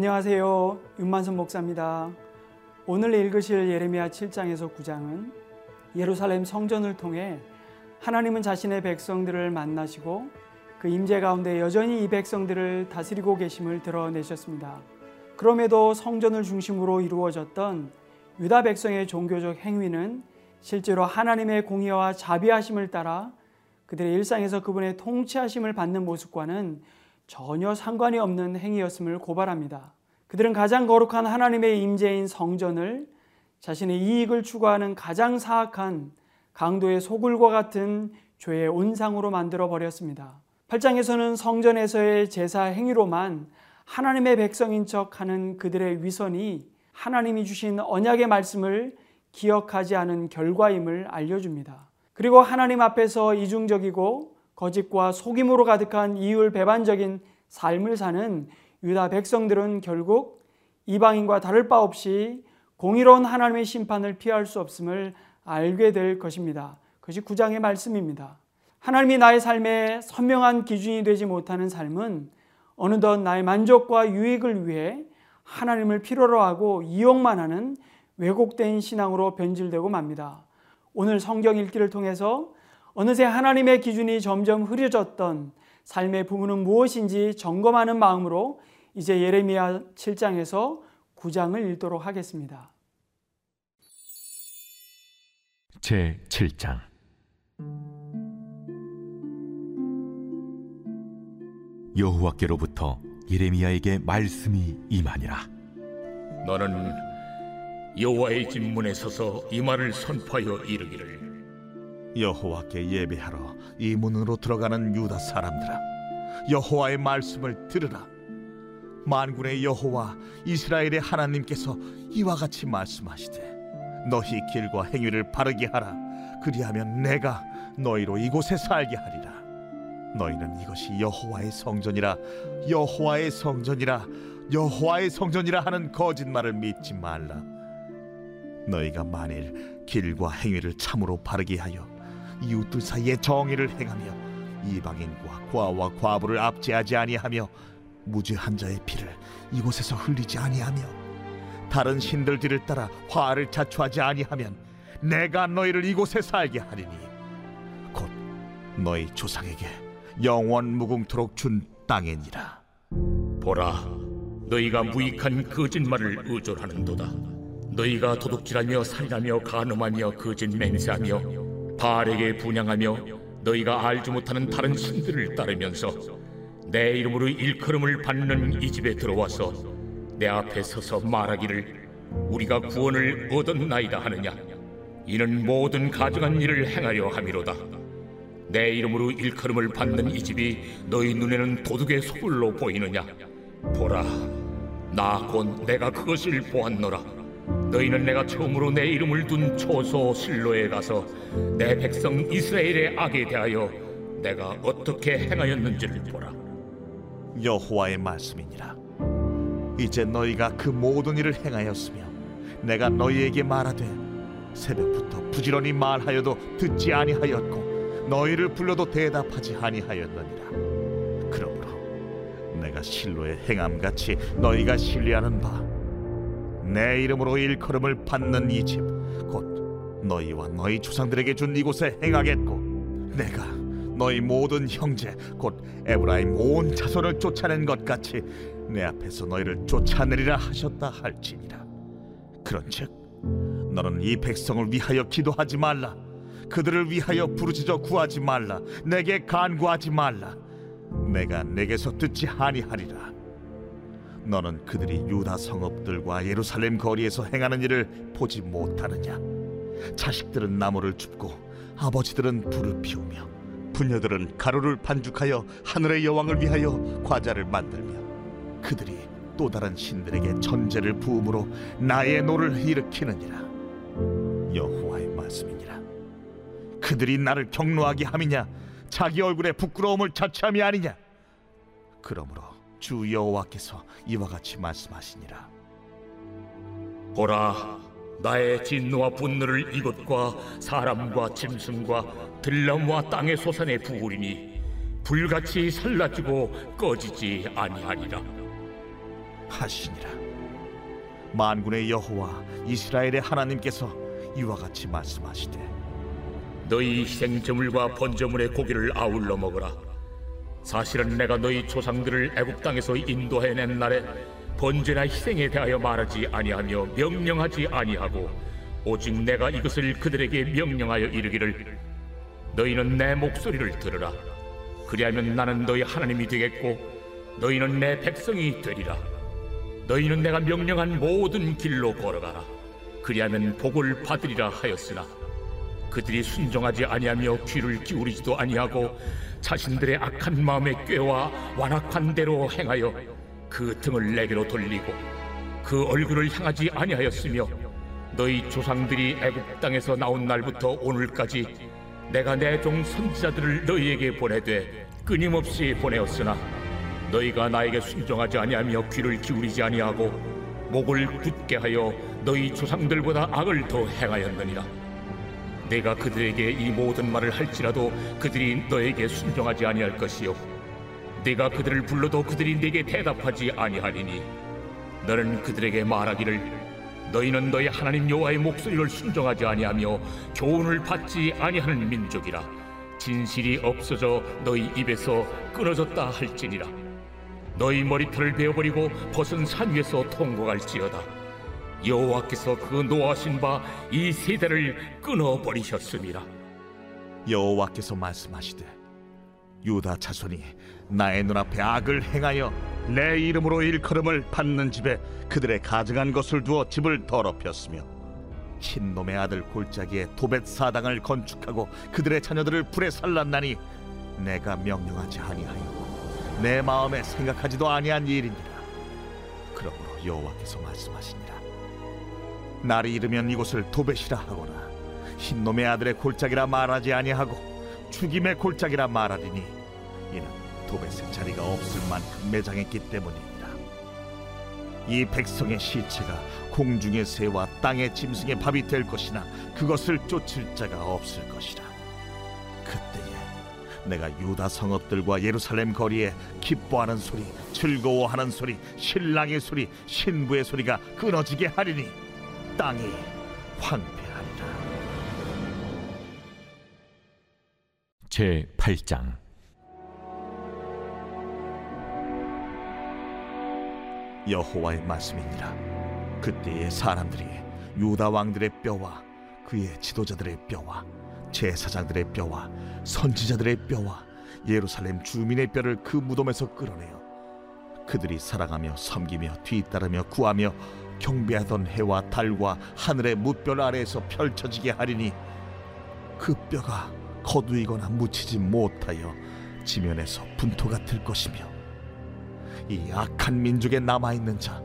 안녕하세요. 윤만선 목사입니다. 오늘 읽으실 예레미야 7장에서 9장은 예루살렘 성전을 통해 하나님은 자신의 백성들을 만나시고 그 임재 가운데 여전히 이 백성들을 다스리고 계심을 드러내셨습니다. 그럼에도 성전을 중심으로 이루어졌던 유다 백성의 종교적 행위는 실제로 하나님의 공의와 자비하심을 따라 그들의 일상에서 그분의 통치하심을 받는 모습과는 전혀 상관이 없는 행위였음을 고발합니다. 그들은 가장 거룩한 하나님의 임재인 성전을 자신의 이익을 추구하는 가장 사악한 강도의 소굴과 같은 죄의 온상으로 만들어 버렸습니다. 8장에서는 성전에서의 제사 행위로만 하나님의 백성인 척 하는 그들의 위선이 하나님이 주신 언약의 말씀을 기억하지 않은 결과임을 알려줍니다. 그리고 하나님 앞에서 이중적이고 거짓과 속임으로 가득한 이율 배반적인 삶을 사는 유다 백성들은 결국 이방인과 다를 바 없이 공의로운 하나님의 심판을 피할 수 없음을 알게 될 것입니다. 그것이 9장의 말씀입니다. 하나님이 나의 삶에 선명한 기준이 되지 못하는 삶은 어느덧 나의 만족과 유익을 위해 하나님을 필요로 하고 이용만 하는 왜곡된 신앙으로 변질되고 맙니다. 오늘 성경 읽기를 통해서 어느새 하나님의 기준이 점점 흐려졌던 삶의 부분은 무엇인지 점검하는 마음으로 이제 예레미야 7장에서 9장을 읽도록 하겠습니다. 제 7장 여호와께로부터 예레미야에게 말씀이 임하니라 너는 여호와의 집 문에 서서 이 말을 선포하여 이르기를 여호와께 예배하러 이 문으로 들어가는 유다 사람들아 여호와의 말씀을 들으라. 만군의 여호와 이스라엘의 하나님께서 이와 같이 말씀하시되 너희 길과 행위를 바르게 하라. 그리하면 내가 너희로 이곳에 살게 하리라. 너희는 이것이 여호와의 성전이라 여호와의 성전이라 여호와의 성전이라 하는 거짓말을 믿지 말라. 너희가 만일 길과 행위를 참으로 바르게 하여 이웃들 사이에 정의를 행하며 이방인과 과와 과부를 압제하지 아니하며 무죄한 자의 피를 이곳에서 흘리지 아니하며 다른 신들 뒤를 따라 화를 자초하지 아니하면 내가 너희를 이곳에 살게 하리니 곧 너희 조상에게 영원 무궁토록 준 땅이니라. 보라 너희가 무익한 거짓말을 의존하는도다. 너희가 도둑질하며 살인하며 간음하며 거짓 맹세하며 바알에게 분양하며 너희가 알지 못하는 다른 신들을 따르면서 내 이름으로 일컬음을 받는 이 집에 들어와서 내 앞에 서서 말하기를 우리가 구원을 얻었나이다 하느냐? 이는 모든 가증한 일을 행하려 함이로다. 내 이름으로 일컬음을 받는 이 집이 너희 눈에는 도둑의 소굴로 보이느냐? 보라 나 곧 내가 그것을 보았노라 너희는 내가 처음으로 내 이름을 둔 초소 실로에 가서 내 백성 이스라엘의 악에 대하여 내가 어떻게 행하였는지를 보라. 여호와의 말씀이니라. 이제 너희가 그 모든 일을 행하였으며 내가 너희에게 말하되 새벽부터 부지런히 말하여도 듣지 아니하였고 너희를 불러도 대답하지 아니하였느니라. 그러므로 내가 실로의 행함같이 너희가 신뢰하는 바 내 이름으로 일컬음을 받는 이 집 곧 너희와 너희 조상들에게 준 이곳에 행하겠고 내가 너희 모든 형제 곧 에브라임 온 자손을 쫓아낸 것 같이 내 앞에서 너희를 쫓아내리라 하셨다 할지니라. 그런즉 너는 이 백성을 위하여 기도하지 말라. 그들을 위하여 부르짖어 구하지 말라. 내게 간구하지 말라. 내가 내게서 듣지 아니하리라 너는 그들이 유다 성읍들과 예루살렘 거리에서 행하는 일을 보지 못하느냐? 자식들은 나무를 줍고 아버지들은 불을 피우며 부녀들은 가루를 반죽하여 하늘의 여왕을 위하여 과자를 만들며 그들이 또 다른 신들에게 전제를 부음으로 나의 노를 일으키느니라. 여호와의 말씀이니라. 그들이 나를 격노하게 함이냐? 자기 얼굴에 부끄러움을 자취함이 아니냐? 그러므로 주 여호와께서 이와 같이 말씀하시니라. 보라 나의 진노와 분노를 이곳과 사람과 짐승과 들나무와 땅의 소산에 부으리니 불같이 살라지고 꺼지지 아니하리라. 하시니라. 만군의 여호와 이스라엘의 하나님께서 이와 같이 말씀하시되 너희 희생 제물과 번제물의 고기를 아울러 먹으라. 사실은 내가 너희 조상들을 애굽 땅에서 인도해낸 날에 번제나 희생에 대하여 말하지 아니하며 명령하지 아니하고 오직 내가 이것을 그들에게 명령하여 이르기를 너희는 내 목소리를 들으라. 그리하면 나는 너희 하나님이 되겠고 너희는 내 백성이 되리라. 너희는 내가 명령한 모든 길로 걸어가라. 그리하면 복을 받으리라 하였으나 그들이 순종하지 아니하며 귀를 기울이지도 아니하고 자신들의 악한 마음에 꾀와 완악한 대로 행하여 그 등을 내게로 돌리고 그 얼굴을 향하지 아니하였으며 너희 조상들이 애굽 땅에서 나온 날부터 오늘까지 내가 내 종 선지자들을 너희에게 보내되 끊임없이 보내었으나 너희가 나에게 순종하지 아니하며 귀를 기울이지 아니하고 목을 굳게 하여 너희 조상들보다 악을 더 행하였느니라 내가 그들에게 이 모든 말을 할지라도 그들이 너에게 순종하지 아니할 것이요. 내가 그들을 불러도 그들이 내게 대답하지 아니하리니 너는 그들에게 말하기를 너희는 너희 하나님 여호와의 목소리를 순종하지 아니하며 교훈을 받지 아니하는 민족이라. 진실이 없어져 너희 입에서 끊어졌다 할지니라. 너희 머리털을 베어버리고 벗은 산 위에서 통곡할지어다 여호와께서 그 노하신 바 이 세대를 끊어 버리셨음이라 여호와께서 말씀하시되 유다 자손이 나의 눈앞에 악을 행하여 내 이름으로 일컬음을 받는 집에 그들의 가증한 것을 두어 집을 더럽혔으며 흰놈의 아들 골짜기에 도벳 사당을 건축하고 그들의 자녀들을 불에 살랐나니 내가 명령하지 아니하였고 내 마음에 생각하지도 아니한 일이니라 그러므로 여호와께서 말씀하시니라 날이 이르면 이곳을 도벳이라 하거나 흰 놈의 아들의 골짜기라 말하지 아니하고 죽임의 골짜기라 말하리니 이는 도벳의 자리가 없을 만큼 매장했기 때문이니라 이 백성의 시체가 공중의 새와 땅의 짐승의 밥이 될 것이나 그것을 쫓을 자가 없을 것이라. 그때에 내가 유다 성읍들과 예루살렘 거리에 기뻐하는 소리 즐거워하는 소리 신랑의 소리 신부의 소리가 끊어지게 하리니 땅이 황폐하리라 제 8장. 여호와의 말씀이니라. 그때의 사람들이 유다 왕들의 뼈와 그의 지도자들의 뼈와 제사장들의 뼈와 선지자들의 뼈와 예루살렘 주민의 뼈를 그 무덤에서 끌어내어 그들이 사랑하며 섬기며 뒤따르며 구하며 경배하던 해와 달과 하늘의 무별 아래에서 펼쳐지게 하리니 그 뼈가 거두이거나 묻히지 못하여 지면에서 분토가 들 것이며 이 악한 민족에 남아 있는 자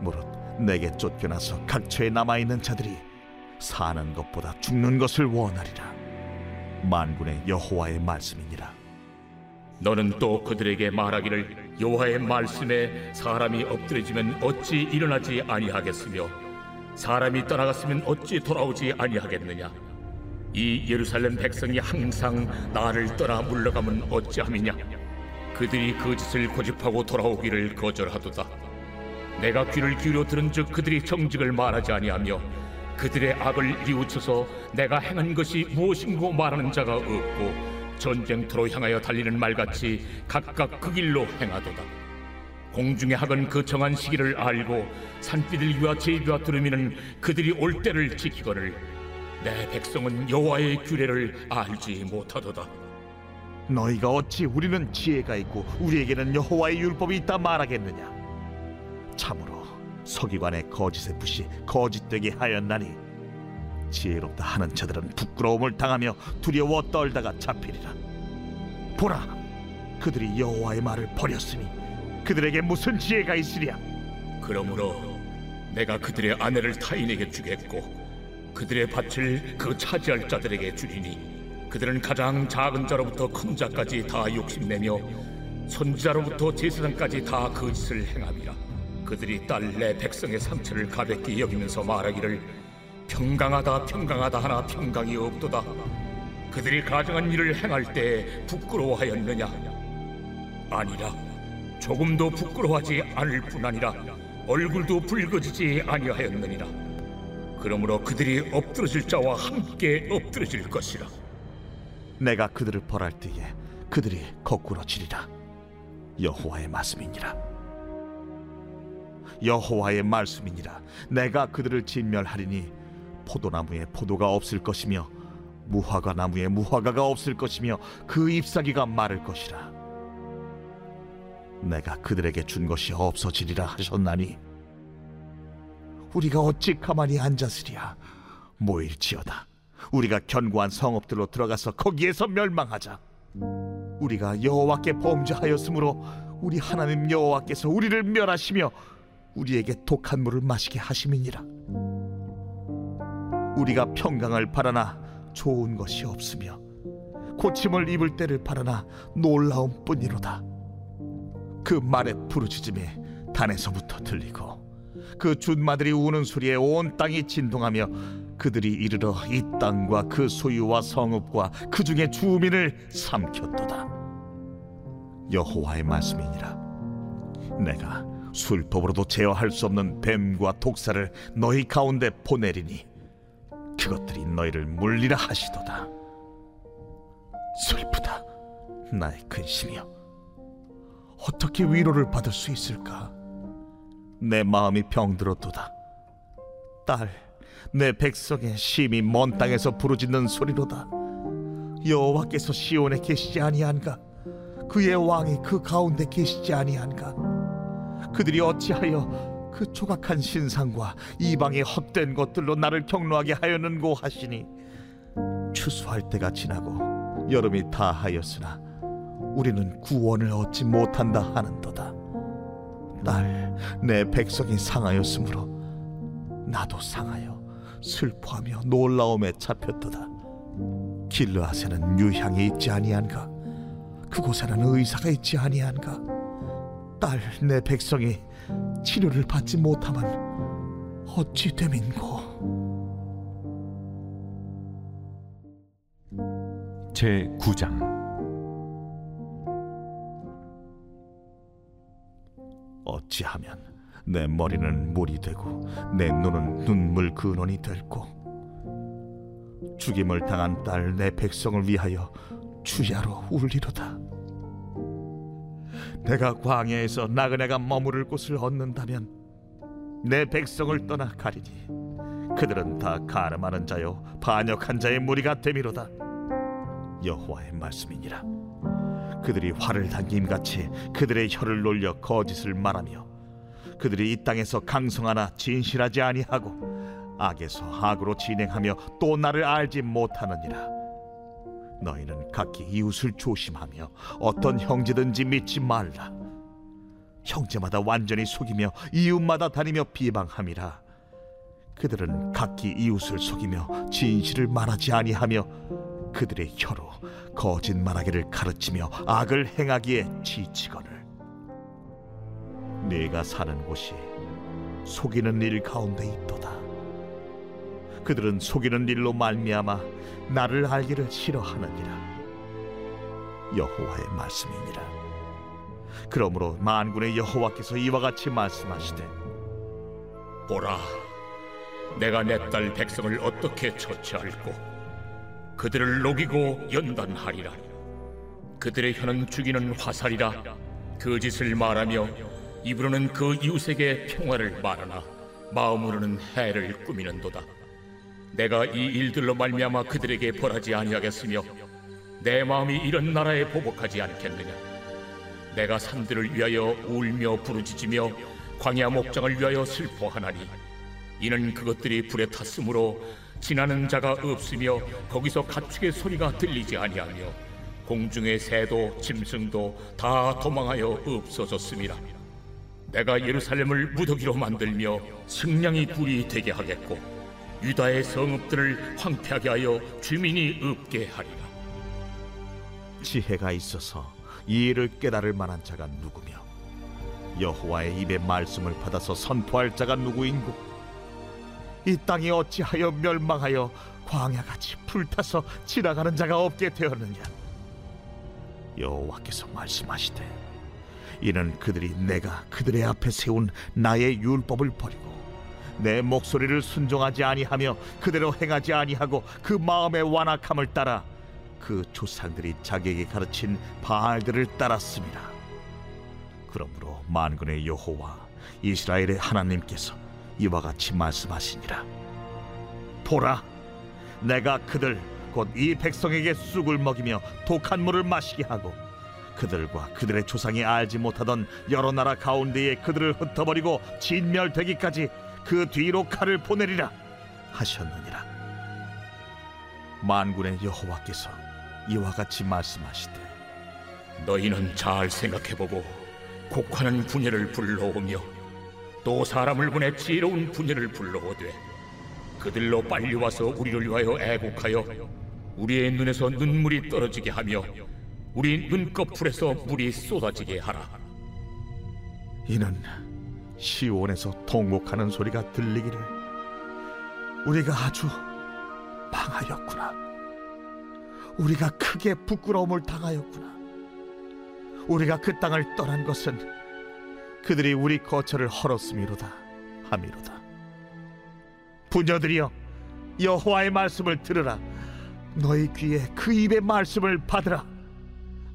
무릇 내게 쫓겨나서 각처에 남아 있는 자들이 사는 것보다 죽는 것을 원하리라. 만군의 여호와의 말씀이니라. 너는 또 그들에게 말하기를 여호와의 말씀에 사람이 엎드려지면 어찌 일어나지 아니하겠으며 사람이 떠나갔으면 어찌 돌아오지 아니하겠느냐? 이 예루살렘 백성이 항상 나를 떠나 물러가면 어찌함이냐? 그들이 그 짓을 고집하고 돌아오기를 거절하도다. 내가 귀를 기울여 들은즉 그들이 정직을 말하지 아니하며 그들의 악을 뉘우쳐서 내가 행한 것이 무엇인고 말하는 자가 없고 전쟁터로 향하여 달리는 말같이 각각 그 길로 행하도다. 공중의 학은 그 정한 시기를 알고 산비둘기와 제비와 두루미는 그들이 올 때를 지키거늘 내 백성은 여호와의 규례를 알지 못하도다. 너희가 어찌 우리는 지혜가 있고 우리에게는 여호와의 율법이 있다 말하겠느냐 참으로 서기관의 거짓의 붓이 거짓되게 하였나니 지혜롭다 하는 자들은 부끄러움을 당하며 두려워 떨다가 잡히리라. 보라 그들이 여호와의 말을 버렸으니 그들에게 무슨 지혜가 있으랴? 그러므로 내가 그들의 아내를 타인에게 주겠고 그들의 밭을 그 차지할 자들에게 주리니 그들은 가장 작은 자로부터 큰 자까지 다 욕심내며 선지자로부터 제사장까지 다그 짓을 행함이라. 그들이 딸 내 백성의 상처를 가볍게 여기면서 말하기를 평강하다 평강하다 하나 평강이 없도다. 그들이 가정한 일을 행할 때 부끄러워하였느냐? 아니라 조금도 부끄러워하지 않을 뿐 아니라 얼굴도 붉어지지 아니하였느니라. 그러므로 그들이 엎드러질 자와 함께 엎드러질 것이라. 내가 그들을 벌할 때에 그들이 거꾸로 지리라. 여호와의 말씀이니라. 여호와의 말씀이니라. 내가 그들을 진멸하리니 포도나무에 포도가 없을 것이며 무화과 나무에 무화과가 없을 것이며 그 잎사귀가 마를 것이라. 내가 그들에게 준 것이 없어지리라 하셨나니 우리가 어찌 가만히 앉았으랴? 모일지어다. 우리가 견고한 성읍들로 들어가서 거기에서 멸망하자. 우리가 여호와께 범죄하였으므로 우리 하나님 여호와께서 우리를 멸하시며 우리에게 독한 물을 마시게 하심이니라 우리가 평강을 바라나 좋은 것이 없으며 고침을 입을 때를 바라나 놀라움 뿐이로다. 그 말의 부르짖음이 단에서부터 들리고 그 준마들이 우는 소리에 온 땅이 진동하며 그들이 이르러 이 땅과 그 소유와 성읍과 그 중에 주민을 삼켰도다. 여호와의 말씀이니라. 내가 술법으로도 제어할 수 없는 뱀과 독사를 너희 가운데 보내리니 그것들이 너희를 물리라 하시도다. 슬프다 나의 근심이여. 어떻게 위로를 받을 수 있을까? 내 마음이 병들었도다. 딸 내 백성의 심히 먼 땅에서 부르짖는 소리로다. 여호와께서 시온에 계시지 아니한가? 그의 왕이 그 가운데 계시지 아니한가? 그들이 어찌하여 그 조각한 신상과 이방의 헛된 것들로 나를 경노하게 하였는고 하시니 추수할 때가 지나고 여름이 다하였으나 우리는 구원을 얻지 못한다 하는도다. 딸내 백성이 상하였으므로 나도 상하여 슬퍼하며 놀라움에 잡혔도다. 길르앗에는 유향이 있지 아니한가? 그곳에는 의사가 있지 아니한가? 딸 내 백성이 치료를 받지 못하면 어찌 됨인고? 제 9장. 어찌하면 내 머리는 물이 되고 내 눈은 눈물 근원이 될고? 죽임을 당한 딸 내 백성을 위하여 주야로 울리로다 내가 광야에서 나그네가 머무를 곳을 얻는다면 내 백성을 떠나 가리니 그들은 다 가늠하는 자요 반역한 자의 무리가 되미로다. 여호와의 말씀이니라. 그들이 활을 당김같이 그들의 혀를 놀려 거짓을 말하며 그들이 이 땅에서 강성하나 진실하지 아니하고 악에서 악으로 진행하며 또 나를 알지 못하느니라 너희는 각기 이웃을 조심하며 어떤 형제든지 믿지 말라. 형제마다 완전히 속이며 이웃마다 다니며 비방함이라. 그들은 각기 이웃을 속이며 진실을 말하지 아니하며 그들의 혀로 거짓 말하기를 가르치며 악을 행하기에 지치거늘. 네가 사는 곳이 속이는 일 가운데 있도다 그들은 속이는 일로 말미암아 나를 알기를 싫어하느니라 여호와의 말씀이니라 그러므로 만군의 여호와께서 이와 같이 말씀하시되 보라, 내가 내 딸 백성을 어떻게 처치할꼬? 그들을 녹이고 연단하리라. 그들의 혀는 죽이는 화살이라. 거짓을 말하며 입으로는 그 이웃에게 평화를 말하나 마음으로는 해를 꾸미는도다. 내가 이 일들로 말미암아 그들에게 벌하지 아니하겠으며 내 마음이 이런 나라에 보복하지 않겠느냐? 내가 산들을 위하여 울며 부르짖으며 광야 목장을 위하여 슬퍼하나니 이는 그것들이 불에 탔으므로 지나는 자가 없으며 거기서 가축의 소리가 들리지 아니하며 공중의 새도 짐승도 다 도망하여 없어졌음이라 내가 예루살렘을 무더기로 만들며 승량이 굴이 되게 하겠고 유다의 성읍들을 황폐하게 하여 주민이 없게 하리라. 지혜가 있어서 이 일을 깨달을 만한 자가 누구며? 여호와의 입의 말씀을 받아서 선포할 자가 누구인고? 이 땅이 어찌하여 멸망하여 광야같이 불타서 지나가는 자가 없게 되었느냐? 여호와께서 말씀하시되 이는 그들이 내가 그들의 앞에 세운 나의 율법을 버리고 내 목소리를 순종하지 아니하며 그대로 행하지 아니하고 그 마음의 완악함을 따라 그 조상들이 자기에게 가르친 바알들을 따랐습니다. 그러므로 만군의 여호와 이스라엘의 하나님께서 이와 같이 말씀하시니라 보라 내가 그들 곧 이 백성에게 쑥을 먹이며 독한 물을 마시게 하고 그들과 그들의 조상이 알지 못하던 여러 나라 가운데에 그들을 흩어버리고 진멸되기까지 그 뒤로 칼을 보내리라 하셨느니라. 만군의 여호와께서 이와 같이 말씀하시되 너희는 잘 생각해보고 곡하는 분야를 불러오며 또 사람을 보내 지혜로운 분야를 불러오되 그들로 빨리 와서 우리를 위하여 애곡하여 우리의 눈에서 눈물이 떨어지게 하며 우리 눈꺼풀에서 물이 쏟아지게 하라. 이는 시온에서 통곡하는 소리가 들리기를 우리가 아주 망하였구나. 우리가 크게 부끄러움을 당하였구나. 우리가 그 땅을 떠난 것은 그들이 우리 거처를 헐었음이로다 함이로다. 부녀들이여 여호와의 말씀을 들으라. 너희 귀에 그 입의 말씀을 받으라.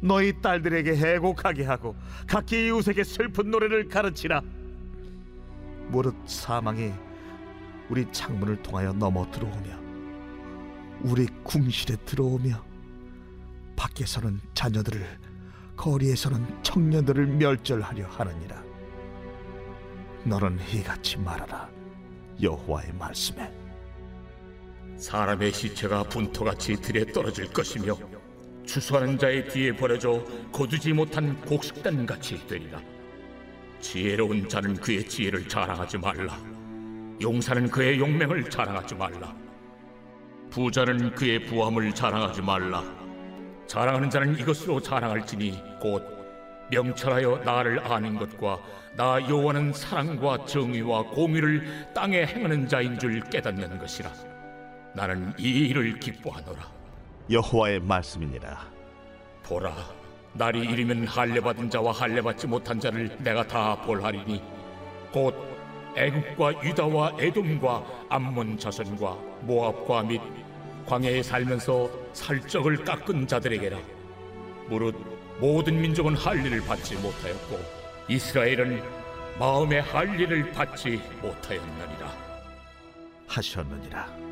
너희 딸들에게 해곡하게 하고 각기 이웃에게 슬픈 노래를 가르치라 무릇 사망이 우리 창문을 통하여 넘어 들어오며 우리 궁실에 들어오며 밖에서는 자녀들을 거리에서는 청년들을 멸절하려 하느니라. 너는 이같이 말하라. 여호와의 말씀에. 사람의 시체가 분토같이 들에 떨어질 것이며 추수하는 자의 뒤에 버려져 거두지 못한 곡식단 같이 되리라. 지혜로운 자는 그의 지혜를 자랑하지 말라. 용사는 그의 용맹을 자랑하지 말라. 부자는 그의 부함을 자랑하지 말라. 자랑하는 자는 이것으로 자랑할지니 곧 명철하여 나를 아는 것과 나 여호와는 사랑과 정의와 공의를 땅에 행하는 자인 줄 깨닫는 것이라. 나는 이 일을 기뻐하노라. 여호와의 말씀이니라 보라, 날이 이르면 할례 받은 자와 할례 받지 못한 자를 내가 다 볼하리니 곧 애굽과 유다와 에돔과 암몬 자손과 모압과 및 광야에 살면서 살적을 깎은 자들에게라. 무릇 모든 민족은 할례를 받지 못하였고 이스라엘은 마음의 할례를 받지 못하였느니라. 하셨느니라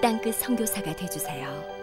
땅끝 선교사가 되주세요.